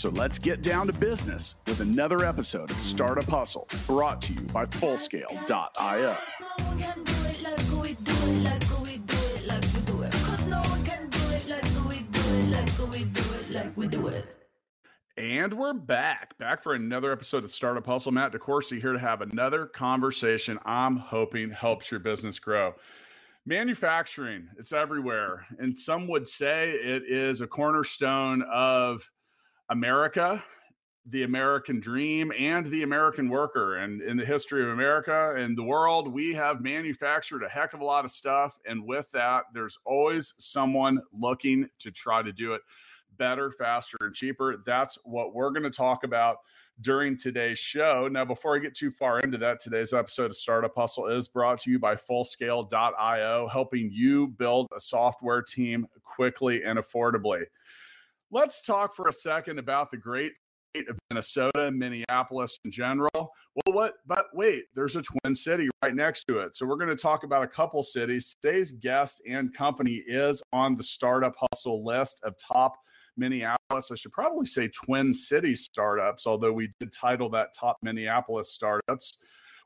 So let's get down to business with another episode of Startup Hustle brought to you by Fullscale.io. And we're back, back for another episode of Startup Hustle. Matt DeCoursey here to have another conversation I'm hoping helps your business grow. Manufacturing, it's everywhere. And some would say it is a cornerstone of America, the American dream, and the American worker. And in the history of America and the world, we have manufactured a heck of a lot of stuff. And with that, there's always someone looking to try to do it better, faster, and cheaper. That's what we're going to talk about during today's show. Now, before I get too far into that, today's episode of Startup Hustle is brought to you by Fullscale.io, helping you build a software team quickly and affordably. Let's talk for a second about the great state of Minnesota, Minneapolis in general. Well, what? But wait, there's a twin city right next to it. So we're going to talk about a couple cities. Today's guest and company is on the Startup Hustle list of top Minneapolis. I should probably say Twin City startups, although we did title that top Minneapolis startups.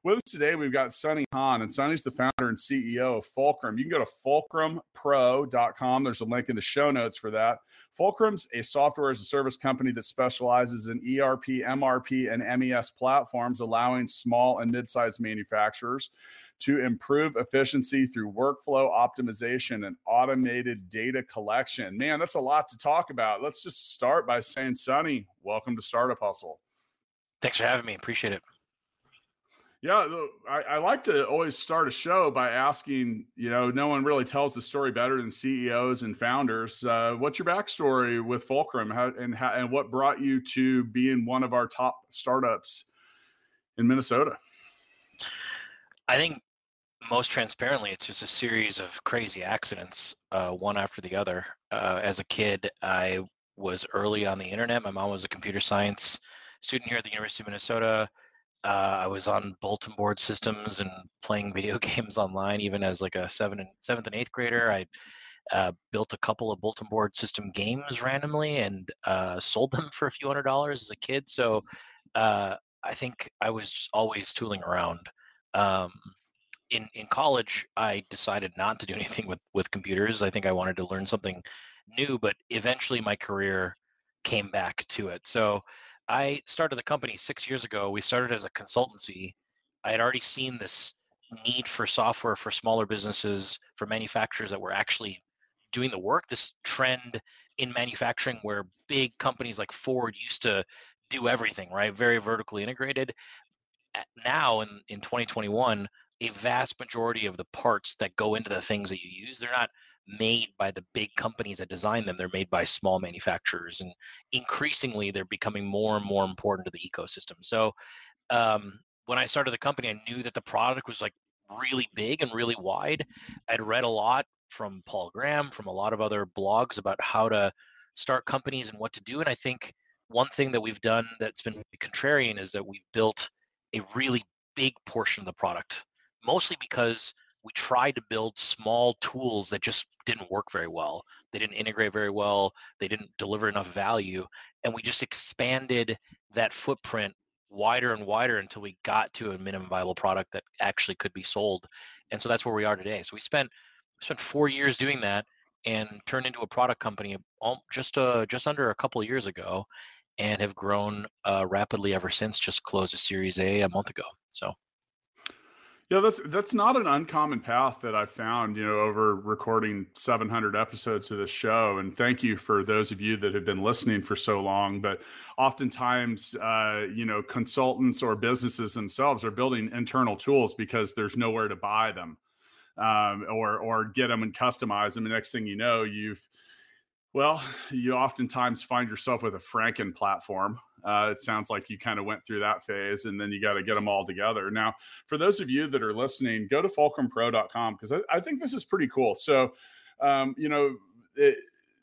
With us today, we've got Sonny Han, and Sonny's the founder and CEO of Fulcrum. You can go to fulcrumpro.com. There's a link in the show notes for that. Fulcrum's a software as a service company that specializes in ERP, MRP, and MES platforms, allowing small and mid sized manufacturers to improve efficiency through workflow optimization and automated data collection. Man, that's a lot to talk about. Let's just start by saying, Sonny, welcome to Startup Hustle. Thanks for having me. Appreciate it. Yeah, I, I, like to always start a show by asking, you know, no one really tells the story better than CEOs and founders. Uh, what's your backstory with Fulcrum how, and, how, and what brought you to being one of our top startups in Minnesota? I think most transparently, it's just a series of crazy accidents, uh, one after the other. Uh, as a kid, I was early on the internet. My mom was a computer science student here at the University of Minnesota. Uh, I was on bulletin board systems and playing video games online, even as like a seven and seventh and eighth grader. I uh, built a couple of bulletin board system games randomly and uh, sold them for a few hundred dollars as a kid. So uh, I think I was always tooling around. Um, in in college, I decided not to do anything with with computers. I think I wanted to learn something new, but eventually my career came back to it. So I started the company six years ago. We started as a consultancy. I had already seen this need for software for smaller businesses, for manufacturers that were actually doing the work. This trend in manufacturing where big companies like Ford used to do everything, right? Very vertically integrated. Now in, in 2021, a vast majority of the parts that go into the things that you use, they're not made by the big companies that design them. They're made by small manufacturers, and increasingly, they're becoming more and more important to the ecosystem. So, um, when I started the company, I knew that the product was like really big and really wide. I'd read a lot from Paul Graham, from a lot of other blogs about how to start companies and what to do. And I think one thing that we've done that's been contrarian is that we've built a really big portion of the product, mostly because we tried to build small tools that just didn't work very well. They didn't integrate very well. They didn't deliver enough value. And we just expanded that footprint wider and wider until we got to a minimum viable product that actually could be sold. And so that's where we are today. So we spent spent four years doing that and turned into a product company just uh, just under a couple of years ago and have grown uh, rapidly ever since just closed a series a a month ago so yeah, that's that's not an uncommon path that I've found, you know, over recording 700 episodes of this show. And thank you for those of you that have been listening for so long. But oftentimes, uh, you know, consultants or businesses themselves are building internal tools because there's nowhere to buy them, um, or or get them and customize them. And next thing you know, you've Well, you oftentimes find yourself with a Franken platform. Uh, it sounds like you kind of went through that phase and then you got to get them all together. Now, for those of you that are listening, go to fulcrumpro.com because I, I, think this is pretty cool. So, um, you know, it,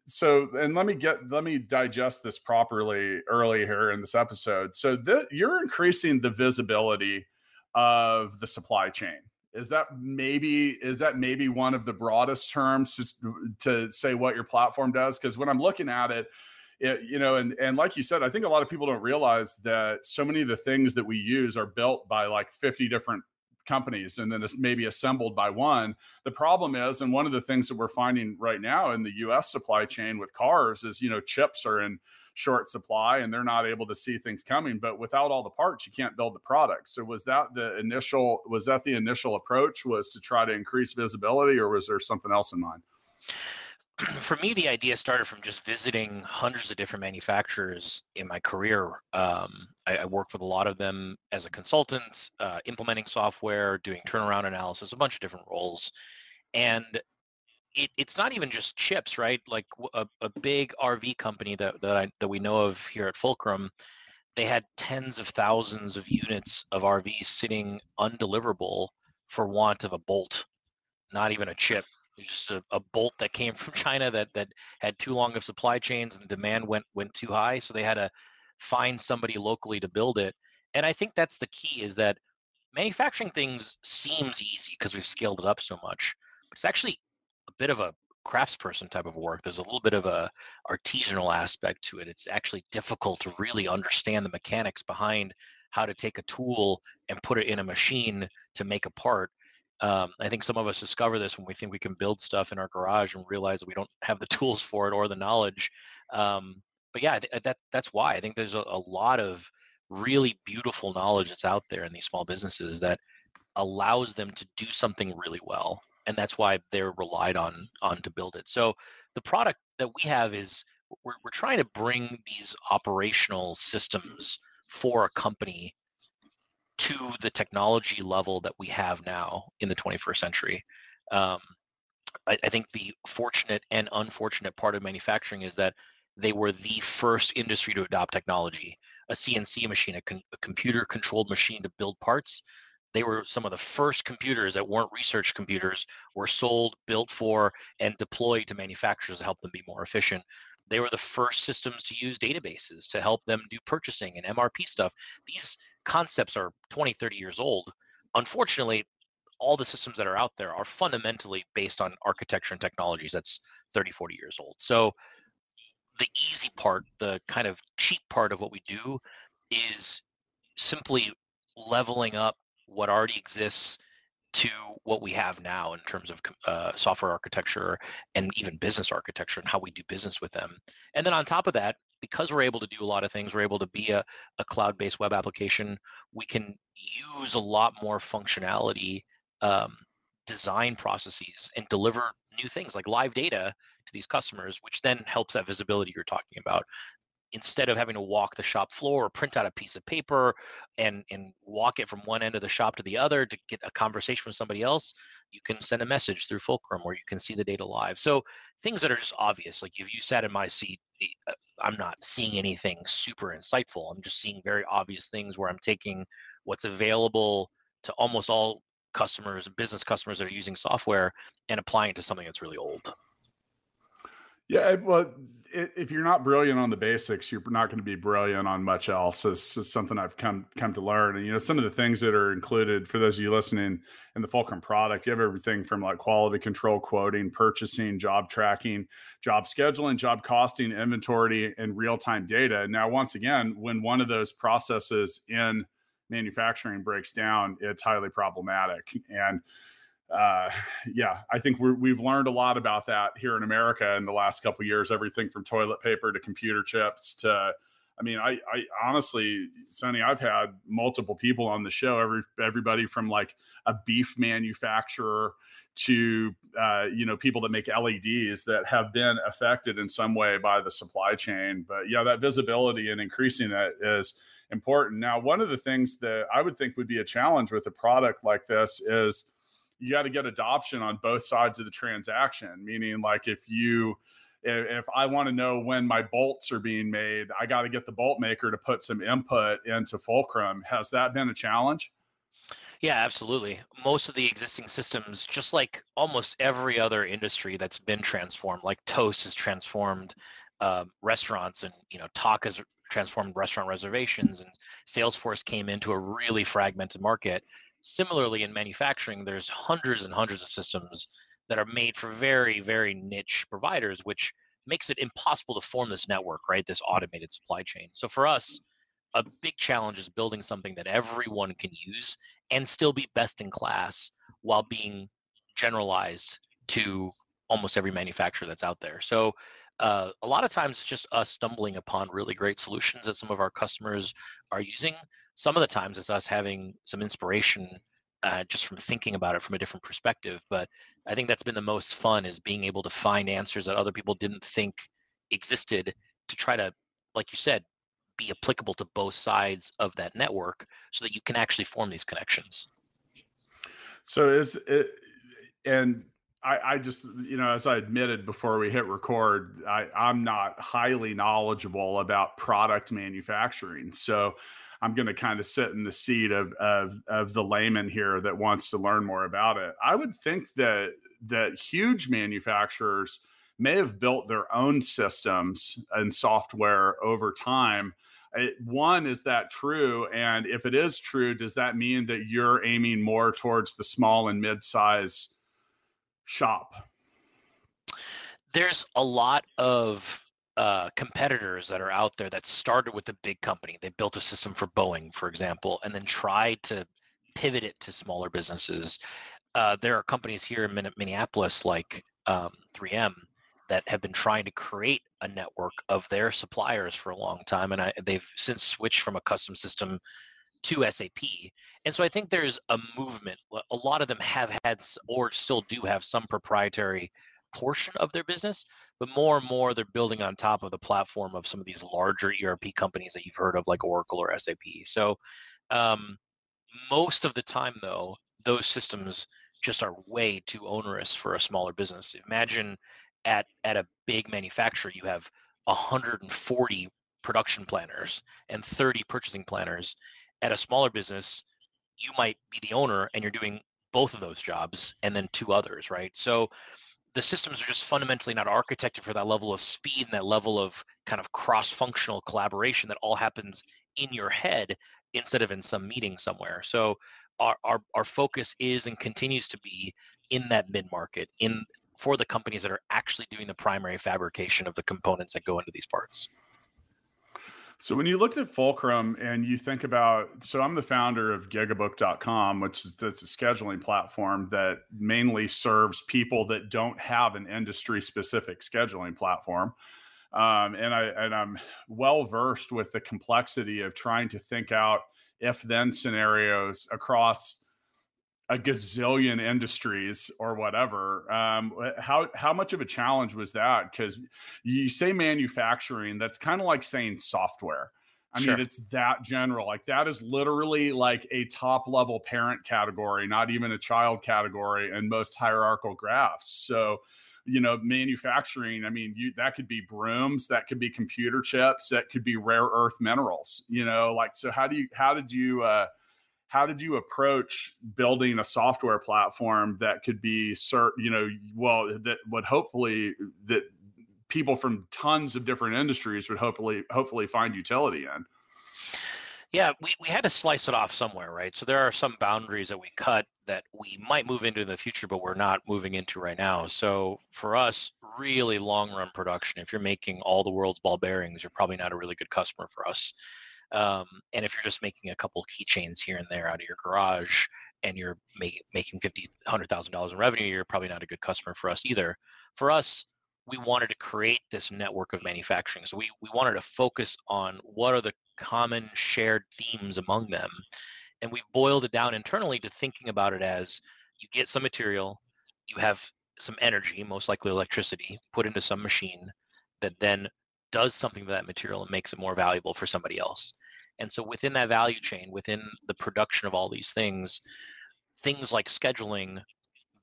so and let me get let me digest this properly early here in this episode. So you're increasing the visibility of the supply chain is that maybe is that maybe one of the broadest terms to, to say what your platform does? Because when i'm looking at it it, you know, and and like you said, I think a lot of people don't realize that so many of the things that we use are built by like 50 different companies and then it's maybe assembled by one. The problem is, and one of the things that we're finding right now in the US supply chain with cars is, you know, chips are in short supply and they're not able to see things coming but without all the parts you can't build the product so was that the initial was that the initial approach was to try to increase visibility or was there something else in mind for me the idea started from just visiting hundreds of different manufacturers in my career um, I, I, worked with a lot of them as a consultant uh, implementing software doing turnaround analysis a bunch of different roles and it, it's not even just chips, right? Like a, a big RV company that that I that we know of here at Fulcrum, they had tens of thousands of units of RVs sitting undeliverable for want of a bolt, not even a chip. Just a, a bolt that came from China that that had too long of supply chains and demand went went too high, so they had to find somebody locally to build it. And I think that's the key is that manufacturing things seems easy because we've scaled it up so much, but it's actually a bit of a craftsperson type of work. There's a little bit of a artisanal aspect to it. It's actually difficult to really understand the mechanics behind how to take a tool and put it in a machine to make a part. Um, I think some of us discover this when we think we can build stuff in our garage and realize that we don't have the tools for it or the knowledge. Um, but yeah, th- that that's why I think there's a, a lot of really beautiful knowledge that's out there in these small businesses that allows them to do something really well and that's why they're relied on on to build it. So the product that we have is we're, we're trying to bring these operational systems for a company to the technology level that we have now in the 21st century. Um, I, I, think the fortunate and unfortunate part of manufacturing is that they were the first industry to adopt technology. A CNC machine, a, con- a computer controlled machine to build parts, they were some of the first computers that weren't research computers were sold built for and deployed to manufacturers to help them be more efficient they were the first systems to use databases to help them do purchasing and mrp stuff these concepts are 20 30 years old unfortunately all the systems that are out there are fundamentally based on architecture and technologies that's 30 40 years old so the easy part the kind of cheap part of what we do is simply leveling up what already exists to what we have now in terms of uh, software architecture and even business architecture and how we do business with them. And then on top of that, because we're able to do a lot of things, we're able to be a, a cloud-based web application. We can use a lot more functionality, um, design processes, and deliver new things like live data to these customers, which then helps that visibility you're talking about instead of having to walk the shop floor or print out a piece of paper and and walk it from one end of the shop to the other to get a conversation from somebody else you can send a message through fulcrum where you can see the data live so things that are just obvious like if you sat in my seat eh, i'm not seeing anything super insightful. I'm just seeing very obvious things where i'm taking what's available to almost all customers business customers that are using software and applying it to something that's really old. Yeah, well, if you're not brilliant on the basics, you're not going to be brilliant on much else. It's, it's, something I've come come to learn. And you know, some of the things that are included for those of you listening in the Fulcrum product, you have everything from like quality control, quoting, purchasing, job tracking, job scheduling, job costing, inventory, and real time data. Now, once again, when one of those processes in manufacturing breaks down, it's highly problematic. And uh, yeah, I think we have learned a lot about that here in America in the last couple years. Everything from toilet paper to computer chips to, I mean, I, I honestly, Sonny, I've had multiple people on the show. Every everybody from like a beef manufacturer to uh, you know people that make LEDs that have been affected in some way by the supply chain. But yeah, that visibility and increasing that is important. Now, one of the things that I would think would be a challenge with a product like this is you got to get adoption on both sides of the transaction meaning like if you if I want to know when my bolts are being made, I got to get the bolt maker to put some input into Fulcrum. Has that been a challenge? Yeah, absolutely. Most of the existing systems, just like almost every other industry that's been transformed, like Toast has transformed uh, restaurants, and you know, Tock has transformed restaurant reservations, and Salesforce came into a really fragmented market. Similarly, in manufacturing, there's hundreds and hundreds of systems that are made for very, very niche providers, which makes it impossible to form this network, right? This automated supply chain. So for us, a big challenge is building something that everyone can use and still be best in class while being generalized to almost every manufacturer that's out there. So uh, a lot of times it's just us stumbling upon really great solutions that some of our customers are using. Some of the times it's us having some inspiration uh, just from thinking about it from a different perspective. But I think that's been the most fun is being able to find answers that other people didn't think existed to try to, like you said, be applicable to both sides of that network so that you can actually form these connections. So is it, and I, I just, you know, as I admitted before we hit record, I, I'm not highly knowledgeable about product manufacturing. So I'm going to kind of sit in the seat of, of, of the layman here that wants to learn more about it. I would think that that huge manufacturers may have built their own systems and software over time it, one, is that true? And if it is true, does that mean that you're aiming more towards the small and mid-size shop? There's a lot of uh, competitors that are out there that started with a big company. They built a system for Boeing, for example, and then tried to pivot it to smaller businesses. Uh, there are companies here in Minneapolis like um, 3M that have been trying to create a network of their suppliers for a long time, and I, they've since switched from a custom system to SAP. And so I think there's a movement. A lot of them have had or still do have some proprietary portion of their business, but more and more they're building on top of the platform of some of these larger ERP companies that you've heard of, like Oracle or SAP. So um, most of the time, though, those systems just are way too onerous for a smaller business. Imagine at at a big manufacturer you have 140 production planners and 30 purchasing planners at a smaller business you might be the owner and you're doing both of those jobs and then two others right so the systems are just fundamentally not architected for that level of speed and that level of kind of cross-functional collaboration that all happens in your head instead of in some meeting somewhere so our, our, our focus is and continues to be in that mid-market in for the companies that are actually doing the primary fabrication of the components that go into these parts. So when you looked at Fulcrum and you think about, so I'm the founder of Gigabook.com, which is that's a scheduling platform that mainly serves people that don't have an industry specific scheduling platform. Um, and I and I'm well versed with the complexity of trying to think out if then scenarios across a gazillion industries or whatever. Um, how how much of a challenge was that? Because you say manufacturing, that's kind of like saying software. I sure. mean, it's that general. Like that is literally like a top level parent category, not even a child category in most hierarchical graphs. So, you know, manufacturing. I mean, you that could be brooms, that could be computer chips, that could be rare earth minerals. You know, like so. How do you? How did you? Uh, how did you approach building a software platform that could be cert you know well that would hopefully that people from tons of different industries would hopefully hopefully find utility in? Yeah we, we had to slice it off somewhere right? So there are some boundaries that we cut that we might move into in the future but we're not moving into right now. So for us really long run production if you're making all the world's ball bearings you're probably not a really good customer for us um, and if you're just making a couple keychains here and there out of your garage and you're make, making fifty, hundred thousand dollars in revenue, you're probably not a good customer for us either. For us, we wanted to create this network of manufacturing. So we we wanted to focus on what are the common shared themes among them, and we've boiled it down internally to thinking about it as you get some material, you have some energy, most likely electricity, put into some machine that then does something to that material and makes it more valuable for somebody else. And so within that value chain, within the production of all these things, things like scheduling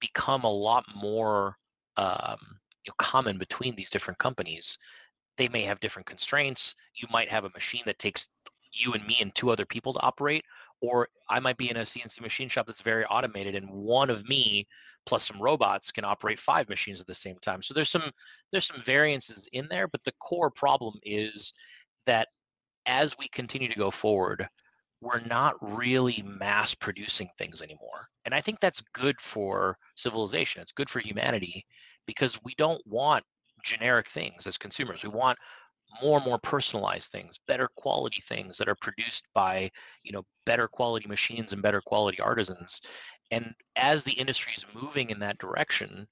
become a lot more um, you know, common between these different companies. They may have different constraints. You might have a machine that takes you and me and two other people to operate, or I might be in a CNC machine shop that's very automated, and one of me plus some robots can operate five machines at the same time. So there's some there's some variances in there, but the core problem is that as we continue to go forward, we're not really mass producing things anymore. And I think that's good for civilization. It's good for humanity because we don't want generic things as consumers. We want more and more personalized things, better quality things that are produced by, you know, better quality machines and better quality artisans. And as the industry is moving in that direction,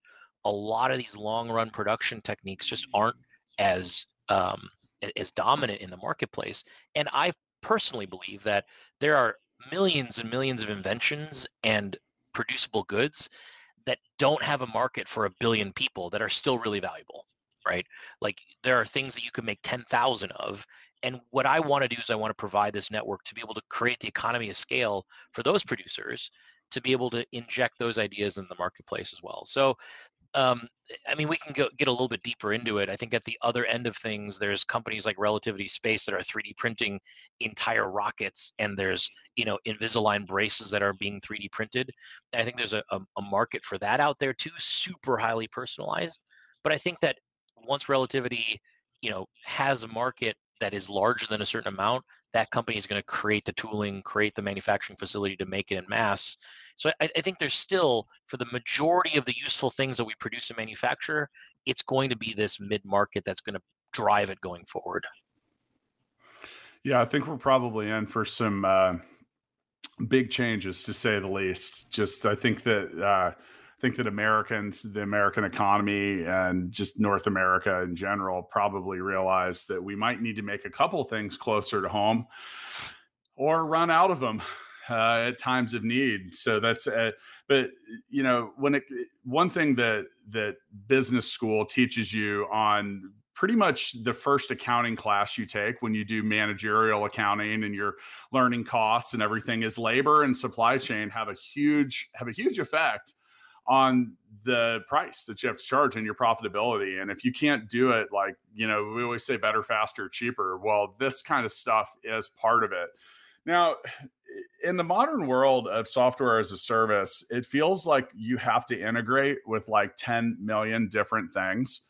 a lot of these long run production techniques just aren't as um, as dominant in the marketplace. And I personally believe that there are millions and millions of inventions and producible goods that don't have a market for a billion people that are still really valuable right like there are things that you can make 10,000 of and what I want to do is I want to provide this network to be able to create the economy of scale for those producers to be able to inject those ideas in the marketplace as well. So um, I mean, we can go, get a little bit deeper into it. I think at the other end of things, there's companies like Relativity Space that are 3D printing entire rockets, and there's you know Invisalign braces that are being 3D printed. I think there's a, a, a market for that out there too, super highly personalized. But I think that once Relativity, you know, has a market that is larger than a certain amount, that company is going to create the tooling, create the manufacturing facility to make it in mass so I, I think there's still, for the majority of the useful things that we produce and manufacture, it's going to be this mid market that's going to drive it going forward. Yeah, I think we're probably in for some uh, big changes, to say the least. Just I think that uh, I think that Americans, the American economy, and just North America in general, probably realize that we might need to make a couple things closer to home, or run out of them uh, at times of need. So that's, uh, but you know, when it, one thing that that business school teaches you on pretty much the first accounting class you take when you do managerial accounting and you're learning costs and everything is labor and supply chain have a huge have a huge effect on the price that you have to charge and your profitability. And if you can't do it like you know we always say better faster cheaper. Well this kind of stuff is part of it. Now in the modern world of software as a service, it feels like you have to integrate with like 10 million different things,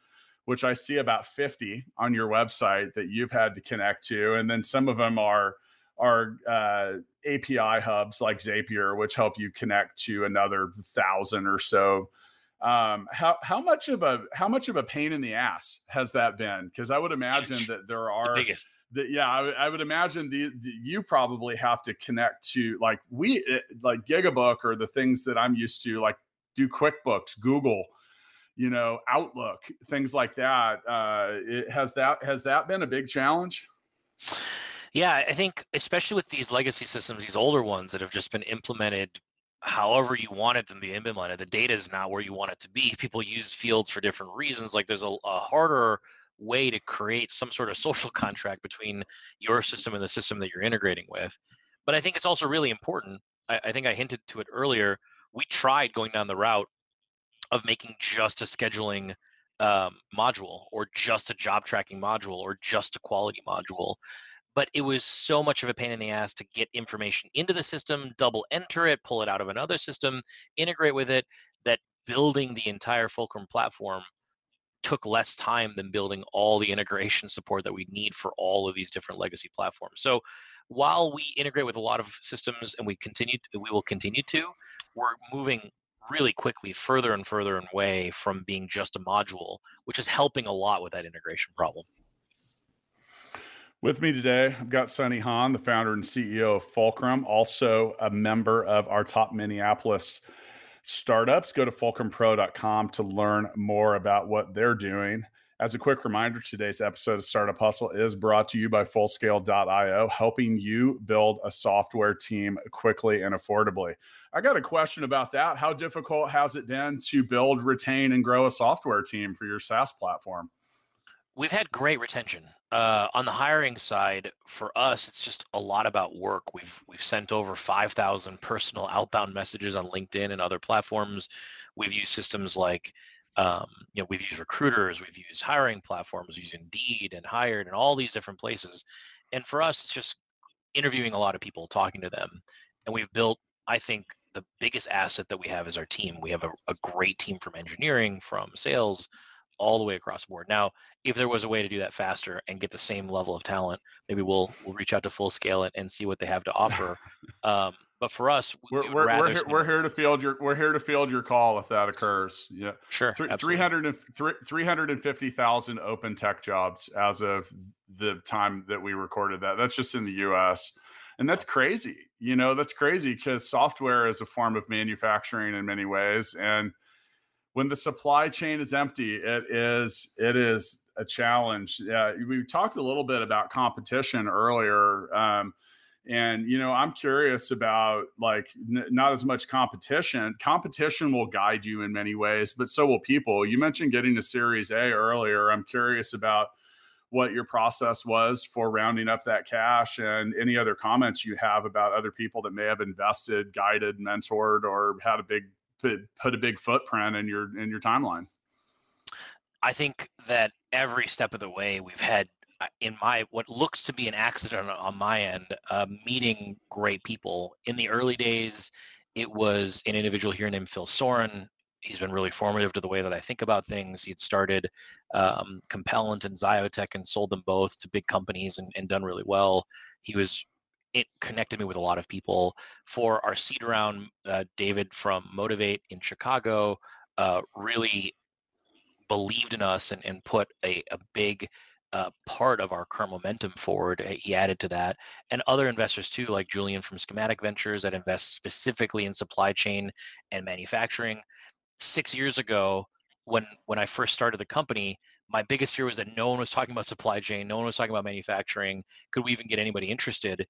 which I see about 50 on your website that you've had to connect to. And then some of them are are uh, API hubs like Zapier, which help you connect to another thousand or so. Um, how how much of a how much of a pain in the ass has that been? Because I would imagine that there are the biggest yeah, I, I, would imagine the, the, you probably have to connect to like we eh, like Gigabook or the things that I'm used to, like do QuickBooks, Google, you know, Outlook, things like that. Uh, it, has that has that been a big challenge? Yeah, I think especially with these legacy systems, these older ones that have just been implemented however you want it to be implemented, the data is not where you want it to be. People use fields for different reasons. Like there's a, a harder way to create some sort of social contract between your system and the system that you're integrating with. But I think it's also really important. I, I think I hinted to it earlier. We tried going down the route of making just a scheduling um, module or just a job tracking module or just a quality module but it was so much of a pain in the ass to get information into the system double enter it pull it out of another system integrate with it that building the entire fulcrum platform took less time than building all the integration support that we need for all of these different legacy platforms. So while we integrate with a lot of systems and we continue to, we will continue to, we're moving really quickly further and further away from being just a module, which is helping a lot with that integration problem. With me today, I've got Sonny Han, the founder and CEO of Fulcrum, also a member of our top Minneapolis startups. Go to fulcrumpro.com to learn more about what they're doing. As a quick reminder, today's episode of Startup Hustle is brought to you by Fullscale.io, helping you build a software team quickly and affordably. I got a question about that. How difficult has it been to build, retain, and grow a software team for your SaaS platform? We've had great retention. Uh, on the hiring side, for us, it's just a lot about work. We've we've sent over 5,000 personal outbound messages on LinkedIn and other platforms. We've used systems like um, you know, we've used recruiters, we've used hiring platforms, we've used Indeed and Hired and all these different places. And for us, it's just interviewing a lot of people, talking to them. And we've built, I think, the biggest asset that we have is our team. We have a, a great team from engineering, from sales, all the way across the board. Now, if there was a way to do that faster and get the same level of talent, maybe we'll we'll reach out to Full Scale and, and see what they have to offer. Um, but for us, we're we're, we're, here, we're here to field your we're here to field your call if that occurs. Yeah, sure. Th- 300 350,000 open tech jobs as of the time that we recorded that. That's just in the U.S. And that's crazy. You know, that's crazy because software is a form of manufacturing in many ways, and when the supply chain is empty, it is it is a challenge. Yeah, we talked a little bit about competition earlier. Um, and you know i'm curious about like n- not as much competition competition will guide you in many ways but so will people you mentioned getting to series a earlier i'm curious about what your process was for rounding up that cash and any other comments you have about other people that may have invested guided mentored or had a big put, a big footprint in your in your timeline i think that every step of the way we've had in my what looks to be an accident on my end, uh, meeting great people. In the early days, it was an individual here named Phil Soran. He's been really formative to the way that I think about things. He'd started um, Compellent and Xiotech and sold them both to big companies and, and done really well. He was it connected me with a lot of people. For our seed round, uh, David from Motivate in Chicago uh, really believed in us and, and put a, a big uh, part of our current momentum forward. Eh, he added to that, and other investors too, like Julian from Schematic Ventures that invests specifically in supply chain and manufacturing. Six years ago, when when I first started the company, my biggest fear was that no one was talking about supply chain, no one was talking about manufacturing. Could we even get anybody interested?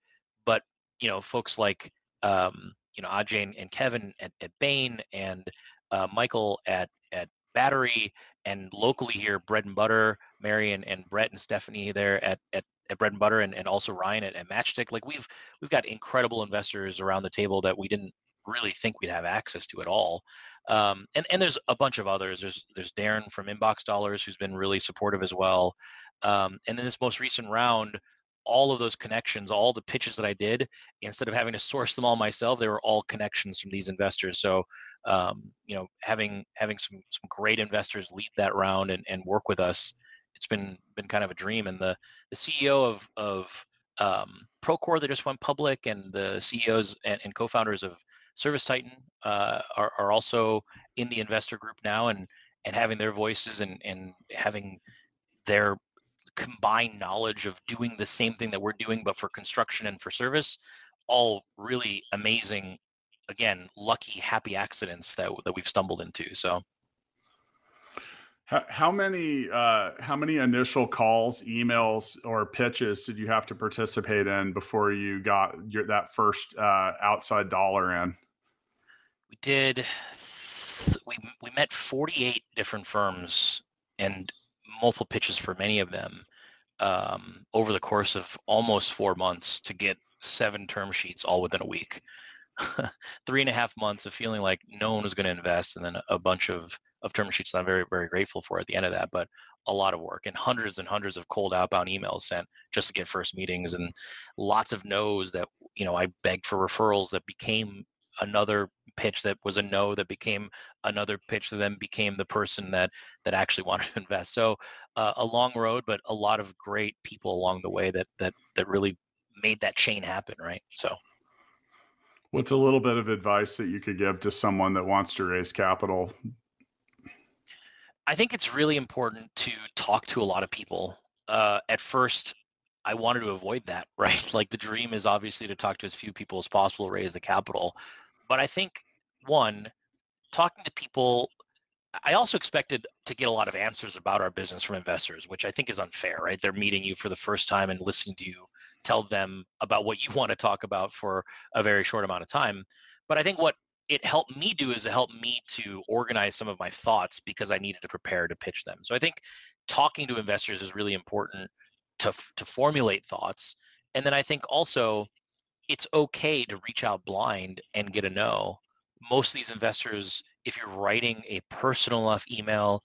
But you know, folks like um, you know Ajay and Kevin at, at Bain and uh, Michael at at Battery and locally here, Bread and Butter, Mary and, and Brett and Stephanie there at, at, at Bread and Butter and, and also Ryan at, at Matchstick. Like we've we've got incredible investors around the table that we didn't really think we'd have access to at all. Um, and and there's a bunch of others. There's there's Darren from Inbox Dollars who's been really supportive as well. Um, and then this most recent round, all of those connections, all the pitches that I did, instead of having to source them all myself, they were all connections from these investors. So um, you know, having having some some great investors lead that round and, and work with us, it's been been kind of a dream. And the the CEO of of um, Procore that just went public, and the CEOs and, and co-founders of Service Titan uh, are are also in the investor group now, and and having their voices and and having their combined knowledge of doing the same thing that we're doing, but for construction and for service, all really amazing again lucky happy accidents that that we've stumbled into so. How, how many uh, how many initial calls emails, or pitches did you have to participate in before you got your, that first uh, outside dollar in? We did we, we met 48 different firms and multiple pitches for many of them um, over the course of almost four months to get seven term sheets all within a week three and a half months of feeling like no one was going to invest, and then a bunch of of term sheets that I'm very very grateful for at the end of that. But a lot of work and hundreds and hundreds of cold outbound emails sent just to get first meetings, and lots of no's that you know I begged for referrals that became another pitch that was a no that became another pitch that then became the person that that actually wanted to invest so uh, a long road but a lot of great people along the way that that that really made that chain happen right so What's a little bit of advice that you could give to someone that wants to raise capital? I think it's really important to talk to a lot of people. Uh, at first, I wanted to avoid that, right? Like the dream is obviously to talk to as few people as possible, raise the capital. But I think, one, talking to people, I also expected to get a lot of answers about our business from investors, which I think is unfair, right? They're meeting you for the first time and listening to you tell them about what you want to talk about for a very short amount of time. But I think what it helped me do is it helped me to organize some of my thoughts because I needed to prepare to pitch them. So I think talking to investors is really important to to formulate thoughts. And then I think also it's okay to reach out blind and get a no. Most of these investors, if you're writing a personal enough email,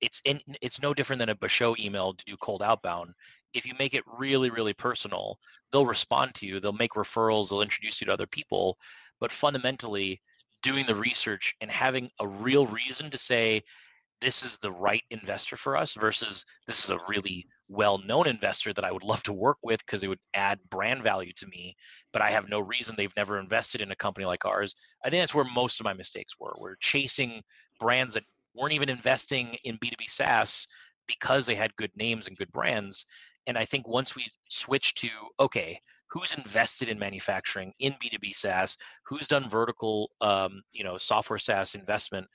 it's in, it's no different than a Basho email to do cold outbound. If you make it really, really personal, they'll respond to you. They'll make referrals. They'll introduce you to other people. But fundamentally, doing the research and having a real reason to say this is the right investor for us versus this is a really well-known investor that I would love to work with because it would add brand value to me, but I have no reason they've never invested in a company like ours. I think that's where most of my mistakes were. We're chasing brands that weren't even investing in B2B SaaS because they had good names and good brands. And I think once we switch to okay, who's invested in manufacturing in B2B SaaS, who's done vertical, um, you know, software SaaS investment,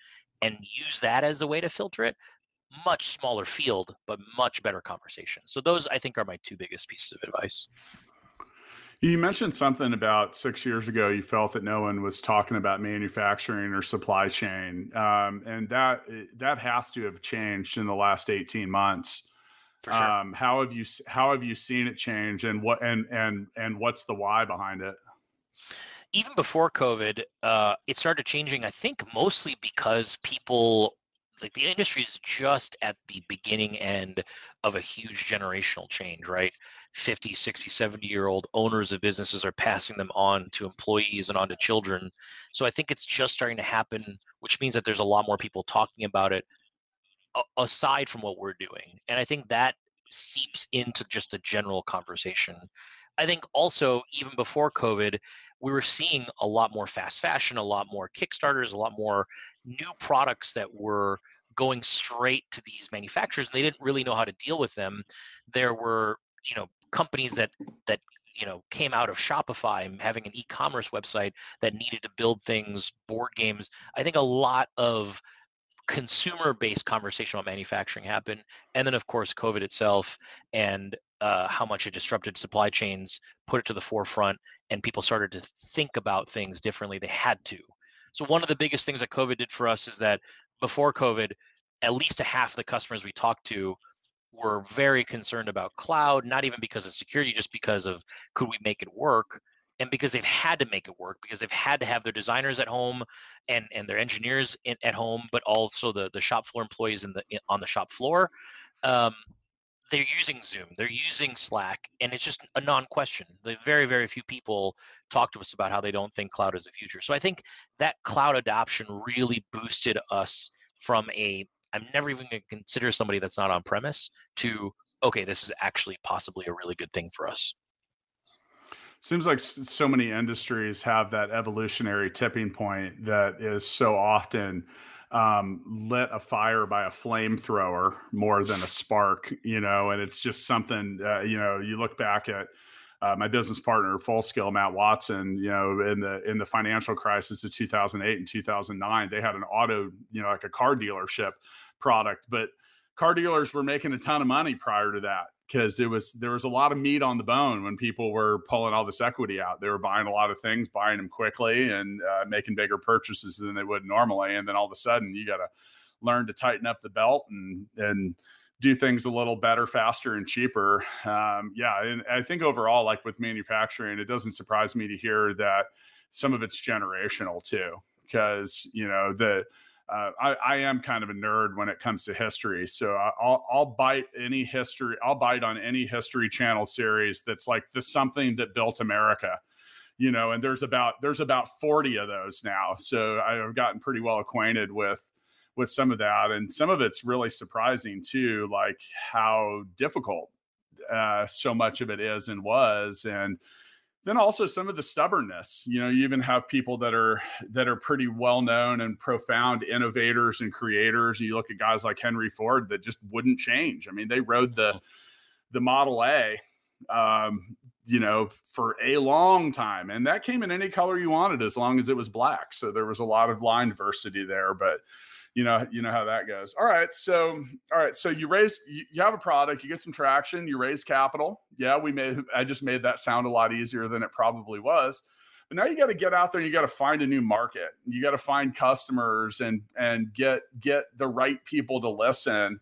and use that as a way to filter it, much smaller field, but much better conversation. So those I think are my two biggest pieces of advice. You mentioned something about six years ago. You felt that no one was talking about manufacturing or supply chain, um, and that that has to have changed in the last eighteen months. For sure. Um, how have you how have you seen it change, and what and and and what's the why behind it? Even before COVID, uh, it started changing. I think mostly because people like the industry is just at the beginning end of a huge generational change right? 50 60 70 year old owners of businesses are passing them on to employees and on to children. So i think it's just starting to happen which means that there's a lot more people talking about it aside from what we're doing. And i think that seeps into just the general conversation. I think also even before covid we were seeing a lot more fast fashion a lot more kickstarters a lot more new products that were going straight to these manufacturers and they didn't really know how to deal with them. There were you know companies that that you know came out of shopify having an e-commerce website that needed to build things board games. I think a lot of consumer based conversation about manufacturing happened and then of course covid itself and uh, how much it disrupted supply chains put it to the forefront and people started to think about things differently they had to so one of the biggest things that covid did for us is that before COVID, at least a half of the customers we talked to were very concerned about cloud, not even because of security, just because of could we make it work? And because they've had to make it work, because they've had to have their designers at home and, and their engineers in, at home, but also the, the shop floor employees in the in, on the shop floor. Um, they're using Zoom, they're using Slack, and it's just a non-question. The very, very few people talk to us about how they don't think cloud is the future. So I think that cloud adoption really boosted us from a I'm never even going to consider somebody that's not on premise to okay, this is actually possibly a really good thing for us. Seems like so many industries have that evolutionary tipping point that is so often um, lit a fire by a flamethrower more than a spark, you know, and it's just something, uh, you know, you look back at uh, my business partner, Full Scale Matt Watson, you know, in the in the financial crisis of 2008 and 2009, they had an auto, you know, like a car dealership product, but car dealers were making a ton of money prior to that because it was there was a lot of meat on the bone when people were pulling all this equity out. They were buying a lot of things, buying them quickly, and uh, making bigger purchases than they would normally. And then all of a sudden, you got to learn to tighten up the belt and and do things a little better, faster, and cheaper. Um, yeah, and I think overall, like with manufacturing, it doesn't surprise me to hear that some of it's generational too, because you know the uh, I, I, am kind of a nerd when it comes to history. So I'll, I'll bite any history. I'll bite on any history channel series that's like the something that built America, you know, and there's about, there's about 40 of those now. So I've gotten pretty well acquainted with, with some of that. And some of it's really surprising too, like how difficult uh, so much of it is and was. And, then also some of the stubbornness you know you even have people that are that are pretty well known and profound innovators and creators. You look at guys like henry ford that just wouldn't change. I mean they rode the the model a um, you know for a long time and that came in any color you wanted as long as it was black. So there was a lot of line diversity there but you know you know how that goes. All right so all right so you raise you, have a product you get some traction you raise capital. Yeah we made i just made that sound a lot easier than it probably was. But now you got to get out there and you got to find a new market. You got to find customers and and get get the right people to listen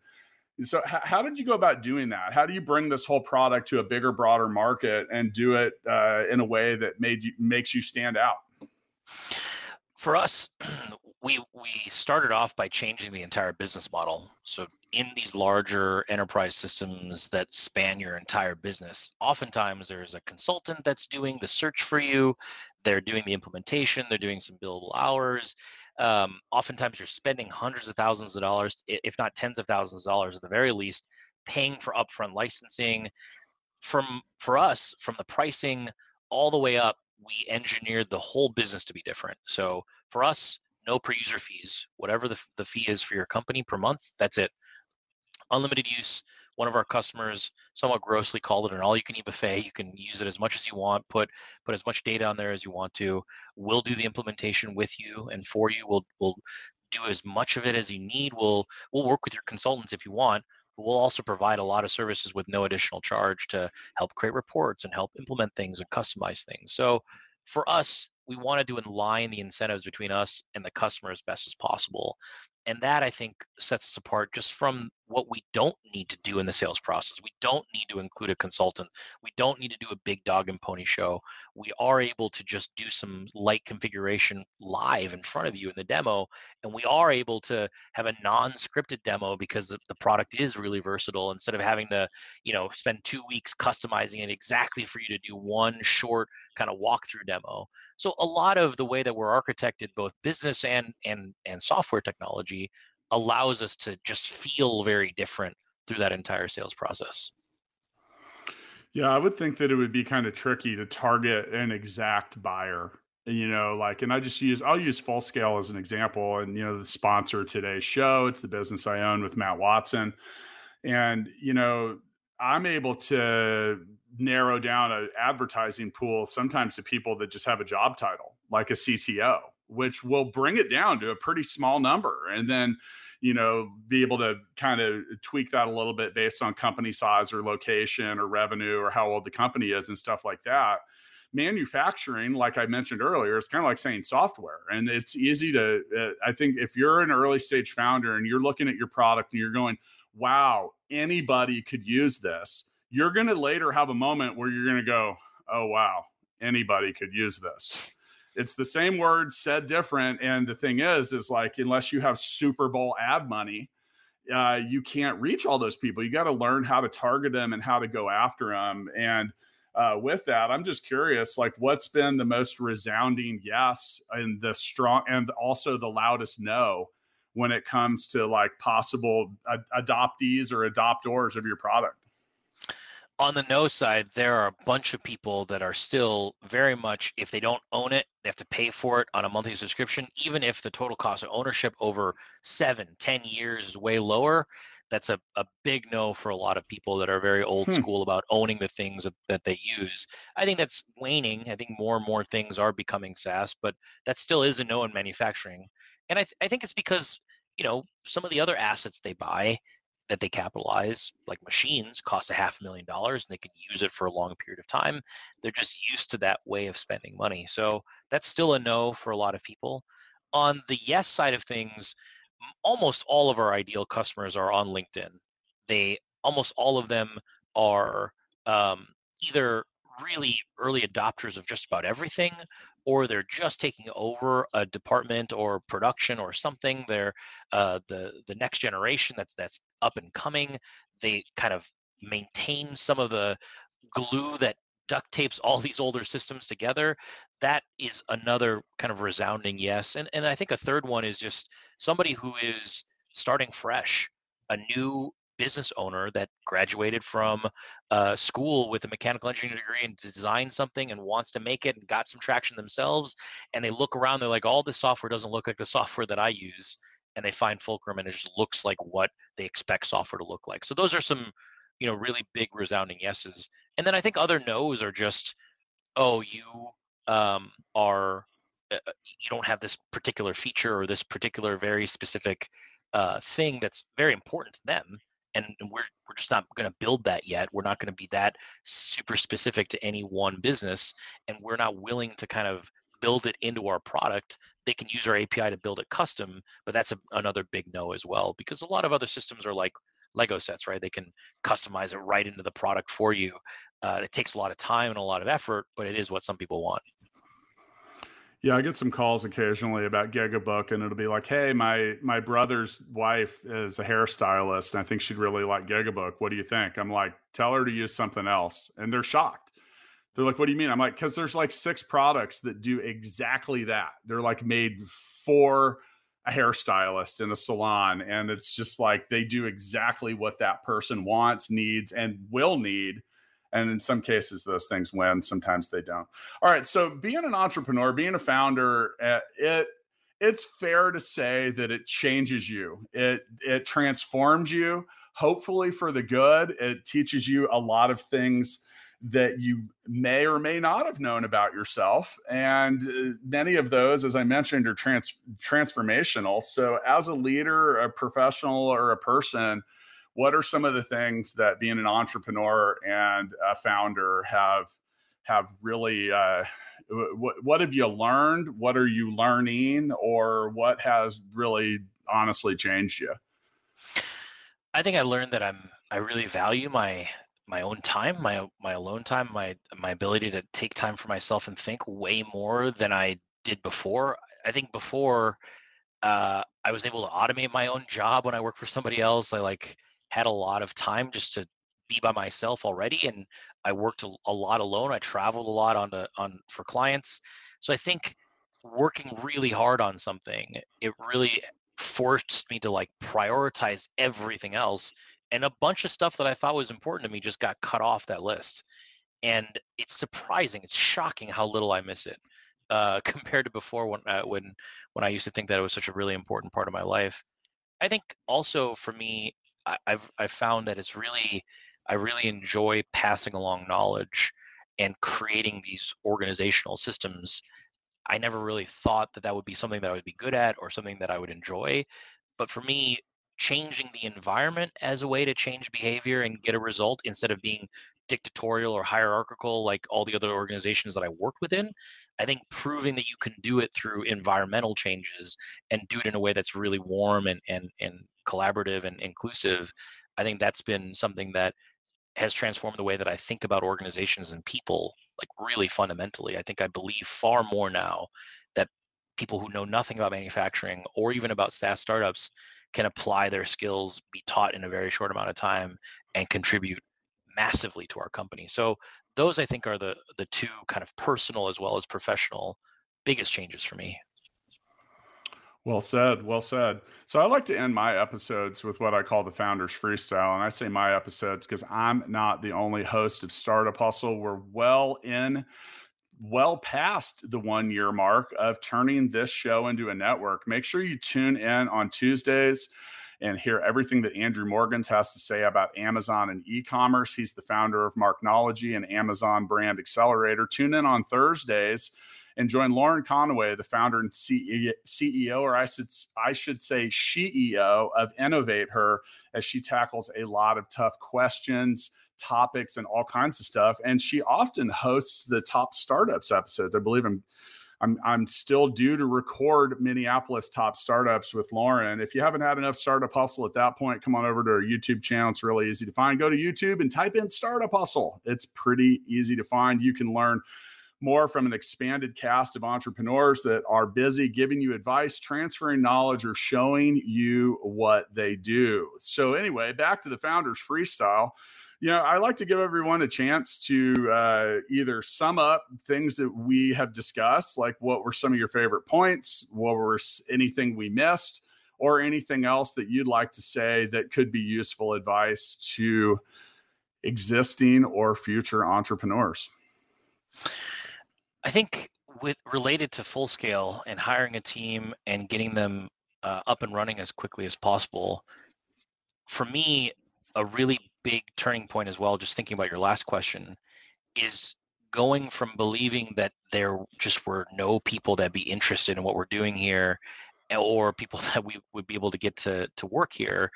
so h- how did you go about doing that how do you bring this whole product to a bigger broader market and do it uh, in a way that made you makes you stand out for us we we started off by changing the entire business model. So in these larger enterprise systems that span your entire business, oftentimes there's a consultant that's doing the search for you. They're doing the implementation. They're doing some billable hours. Um, oftentimes you're spending hundreds of thousands of dollars, if not tens of thousands of dollars at the very least, paying for upfront licensing. From for us, from the pricing all the way up, we engineered the whole business to be different. So for us, no per user fees. Whatever the, the fee is for your company per month, that's it. Unlimited use. One of our customers somewhat grossly called it an all-you-can-eat buffet. You can use it as much as you want, put put as much data on there as you want to. We'll do the implementation with you and for you. We'll we'll do as much of it as you need. We'll we'll work with your consultants if you want, but we'll also provide a lot of services with no additional charge to help create reports and help implement things and customize things. So for us, we wanted to align the incentives between us and the customer as best as possible and that i think sets us apart just from what we don't need to do in the sales process. We don't need to include a consultant. We don't need to do a big dog and pony show. We are able to just do some light configuration live in front of you in the demo and we are able to have a non-scripted demo because the product is really versatile. Instead of having to you know spend two weeks customizing it exactly for you to do one short kind of walkthrough demo. So a lot of the way that we're architected both business and and and software technology allows us to just feel very different through that entire sales process. Yeah, I would think that it would be kind of tricky to target an exact buyer. You know, like, and I just use, I'll use Full Scale as an example. And, you know, the sponsor today's show, it's the business I own with Matt Watson. And, you know, I'm able to narrow down an advertising pool sometimes to people that just have a job title, like a CTO, which will bring it down to a pretty small number. And then, you know, be able to kind of tweak that a little bit based on company size or location or revenue or how old the company is and stuff like that. Manufacturing, like I mentioned earlier, is kind of like saying software. And it's easy to, uh, I think, if you're an early stage founder and you're looking at your product and you're going, wow, anybody could use this, you're going to later have a moment where you're going to go, oh, wow, anybody could use this it's the same word said different. And the thing is, is like unless you have Super Bowl ad money, uh, you can't reach all those people. You got to learn how to target them and how to go after them. And uh, with that, I'm just curious, like, what's been the most resounding yes and the strong and also the loudest no when it comes to like possible ad- adoptees or adopters of your product? On the no side, there are a bunch of people that are still very much, if they don't own it, they have to pay for it on a monthly subscription, even if the total cost of ownership over seven, ten years is way lower. That's a, a big no for a lot of people that are very old hmm. school about owning the things that, that they use. I think that's waning. I think more and more things are becoming SaaS, but that still is a no in manufacturing. And I, th- I think it's because, you know, some of the other assets they buy, that they capitalize, like machines, cost a half a million dollars and they can use it for a long period of time. They're just used to that way of spending money. So that's still a no for a lot of people. On the yes side of things, almost all of our ideal customers are on LinkedIn. They almost all of them are um, either really early adopters of just about everything or they're just taking over a department or production or something. They're uh, the the next generation that's that's up and coming. They kind of maintain some of the glue that duct tapes all these older systems together. That is another kind of resounding yes. And and I think a third one is just somebody who is starting fresh, a new business owner that graduated from uh, school with a mechanical engineering degree and designed something and wants to make it and got some traction themselves and they look around they're like all this software doesn't look like the software that i use and they find fulcrum and it just looks like what they expect software to look like. So those are some you know really big resounding yeses and then i think other no's are just oh you um, are uh, uh you don't have this particular feature or this particular very specific uh, thing that's very important to them and we're we're just not going to build that yet. We're not going to be that super specific to any one business, and we're not willing to kind of build it into our product. They can use our API to build it custom, but that's a, another big no as well because a lot of other systems are like Lego sets, right? They can customize it right into the product for you. Uh, it takes a lot of time and a lot of effort, but it is what some people want. Yeah, I get some calls occasionally about Gigabook, and it'll be like, "Hey, my my brother's wife is a hairstylist, and I think she'd really like Gigabook. What do you think?" I'm like, "Tell her to use something else," and they're shocked. They're like, "What do you mean?" I'm like, "Because there's like six products that do exactly that. They're like made for a hairstylist in a salon, and it's just like they do exactly what that person wants, needs, and will need." And in some cases those things win sometimes they don't. All right so being an entrepreneur being a founder uh, it it's fair to say that it changes you. It it transforms you hopefully for the good. It teaches you a lot of things that you may or may not have known about yourself. And uh, many of those as i mentioned are trans- transformational. So as a leader a professional or a person what are some of the things that being an entrepreneur and a founder have have really uh, what, what have you learned? What are you learning? Or what has really honestly changed you? I think i learned that i'm i really value my my own time my my alone time my my ability to take time for myself and think way more than i did before. I think before uh, i was able to automate my own job when i worked for somebody else. I like had a lot of time just to be by myself already and i worked a, lot alone i traveled a lot on the, on for clients. So i think working really hard on something it really forced me to like prioritize everything else and a bunch of stuff that i thought was important to me just got cut off that list. And it's surprising it's shocking how little i miss it uh, compared to before when uh, when when i used to think that it was such a really important part of my life. I think also for me I, have I've found that it's really I really enjoy passing along knowledge and creating these organizational systems. I never really thought that that would be something that I would be good at or something that I would enjoy. But for me, changing the environment as a way to change behavior and get a result instead of being dictatorial or hierarchical like all the other organizations that I worked within. I think proving that you can do it through environmental changes and do it in a way that's really warm and and and collaborative and inclusive, I think that's been something that has transformed the way that I think about organizations and people like really fundamentally. I think I believe far more now that people who know nothing about manufacturing or even about SaaS startups can apply their skills, be taught in a very short amount of time, and contribute massively to our company. So those I think are the the two kind of personal as well as professional biggest changes for me. Well said. Well said. So I like to end my episodes with what I call the founders freestyle. And I say my episodes because I'm not the only host of Startup Hustle. We're well in, well past the one year mark of turning this show into a network. Make sure you tune in on Tuesdays and hear everything that Andrew Morgans has to say about Amazon and e commerce. He's the founder of Marknology and Amazon Brand Accelerator. Tune in on Thursdays and join Lauren Conaway, the founder and CEO, or I should I should say CEO of Innovate Her, as she tackles a lot of tough questions, topics, and all kinds of stuff. And she often hosts the top startups episodes. I believe I'm. I'm, I'm still due to record Minneapolis top startups with Lauren. If you haven't had enough startup hustle at that point, come on over to our YouTube channel. It's really easy to find. Go to YouTube and type in startup hustle. It's pretty easy to find. You can learn more from an expanded cast of entrepreneurs that are busy giving you advice, transferring knowledge, or showing you what they do. So, anyway, back to the founders freestyle. You know, I like to give everyone a chance to uh, either sum up things that we have discussed, like what were some of your favorite points, what were anything we missed, or anything else that you'd like to say that could be useful advice to existing or future entrepreneurs. I think with related to full scale and hiring a team and getting them uh, up and running as quickly as possible, for me, a really big turning point as well, just thinking about your last question, is going from believing that there just were no people that be interested in what we're doing here or people that we would be able to get to to work here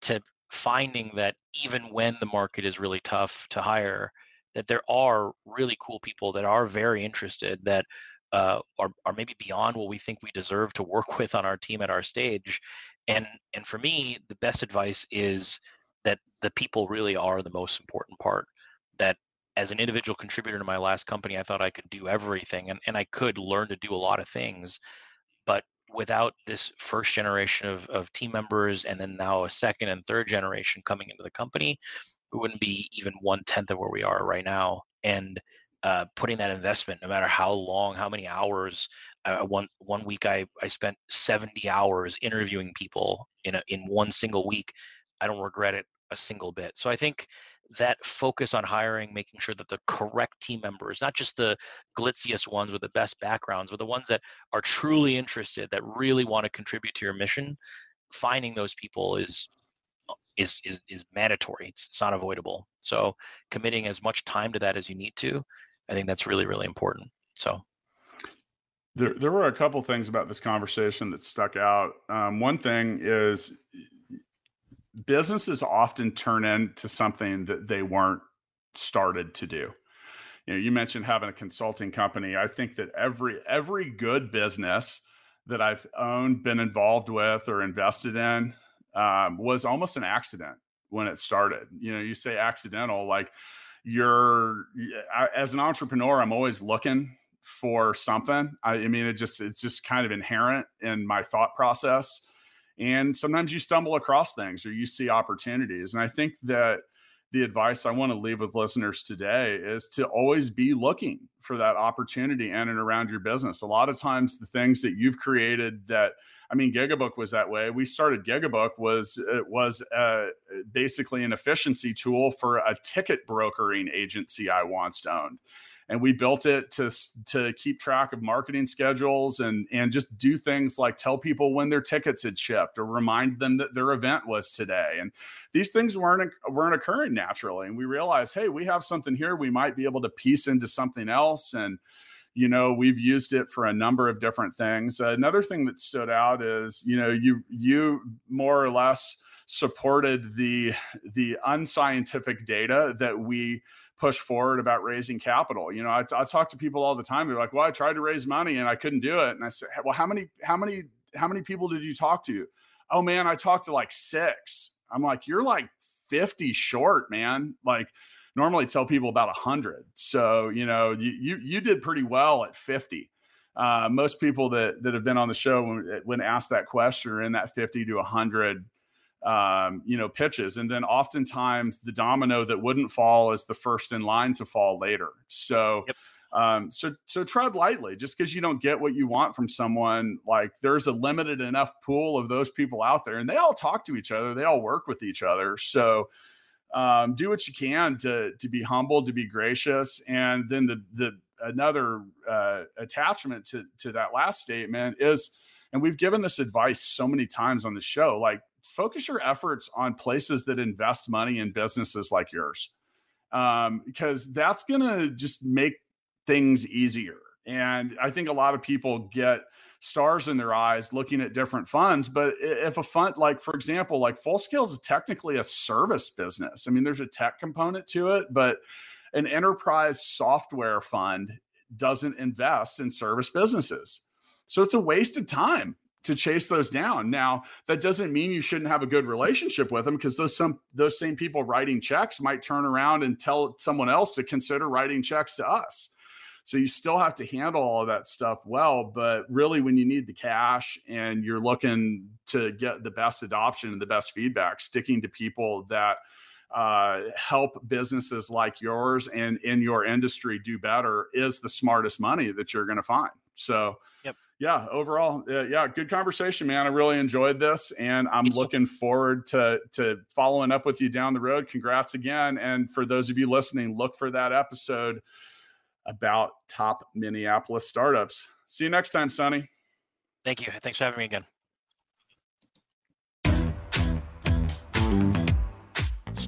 to finding that even when the market is really tough to hire that there are really cool people that are very interested that uh, are, are maybe beyond what we think we deserve to work with on our team at our stage and and for me the best advice is that the people really are the most important part that as an individual contributor to my last company, I thought I could do everything and, and I could learn to do a lot of things. But without this first generation of, of team members and then now a second and third generation coming into the company, we wouldn't be even one tenth of where we are right now. And uh, putting that investment, no matter how long, how many hours. Uh, one one week, I I spent 70 hours interviewing people in a, in one single week. I don't regret it a single bit. So I think that focus on hiring, making sure that the correct team members, not just the glitziest ones with the best backgrounds, but the ones that are truly interested, that really want to contribute to your mission, finding those people is is is, is mandatory. It's, it's not avoidable. So committing as much time to that as you need to, I think that's really really important. So. There, there were a couple things about this conversation that stuck out. Um, one thing is businesses often turn into something that they weren't started to do. You know, you mentioned having a consulting company. I think that every every good business that I've owned, been involved with, or invested in um, was almost an accident when it started. You know, you say accidental, like you're as an entrepreneur, I'm always looking for something. I, I mean, it just it's just kind of inherent in my thought process and sometimes you stumble across things or you see opportunities. And I think that the advice I want to leave with listeners today is to always be looking for that opportunity in and around your business. A lot of times, the things that you've created that I mean, Gigabook was that way. We started Gigabook was it was uh, basically an efficiency tool for a ticket brokering agency I once owned and we built it to to keep track of marketing schedules and and just do things like tell people when their tickets had shipped or remind them that their event was today. And these things weren't weren't occurring naturally. And we realized hey we have something here. We might be able to piece into something else. And you know we've used it for a number of different things. Another thing that stood out is you know you you more or less supported the the unscientific data that we push forward about raising capital. You know, I, I talk to people all the time. They're like, "Well, I tried to raise money and I couldn't do it." And I said, "Well, how many, how many, how many people did you talk to?" Oh man, I talked to like six. I'm like, "You're like 50 short, man." Like normally tell people about 100. So, you know, you you you did pretty well at 50. Uh, most people that that have been on the show when, when asked that question are in that 50 to 100 um, you know, pitches. And then oftentimes the domino that wouldn't fall is the first in line to fall later. So, yep. um, so, so tread lightly just because you don't get what you want from someone. Like there's a limited enough pool of those people out there and they all talk to each other. They all work with each other. So, um, do what you can to, to be humble, to be gracious. And then the, the, another uh, attachment to, to that last statement is, and we've given this advice so many times on the show, like focus your efforts on places that invest money in businesses like yours um, because that's going to just make things easier. And i think a lot of people get stars in their eyes looking at different funds but if a fund like for example like full scale is technically a service business. I mean there's a tech component to it but an enterprise software fund doesn't invest in service businesses. So it's a waste of time to chase those down. Now, that doesn't mean you shouldn't have a good relationship with them because those some those same people writing checks might turn around and tell someone else to consider writing checks to us. So you still have to handle all of that stuff well, but really when you need the cash and you're looking to get the best adoption and the best feedback, sticking to people that uh, help businesses like yours and in your industry do better is the smartest money that you're going to find. So, yep yeah, overall, uh, yeah, good conversation, man. I really enjoyed this, and I'm looking forward to to following up with you down the road. Congrats again, and for those of you listening, look for that episode about top Minneapolis startups. See you next time, Sonny. Thank you. Thanks for having me again.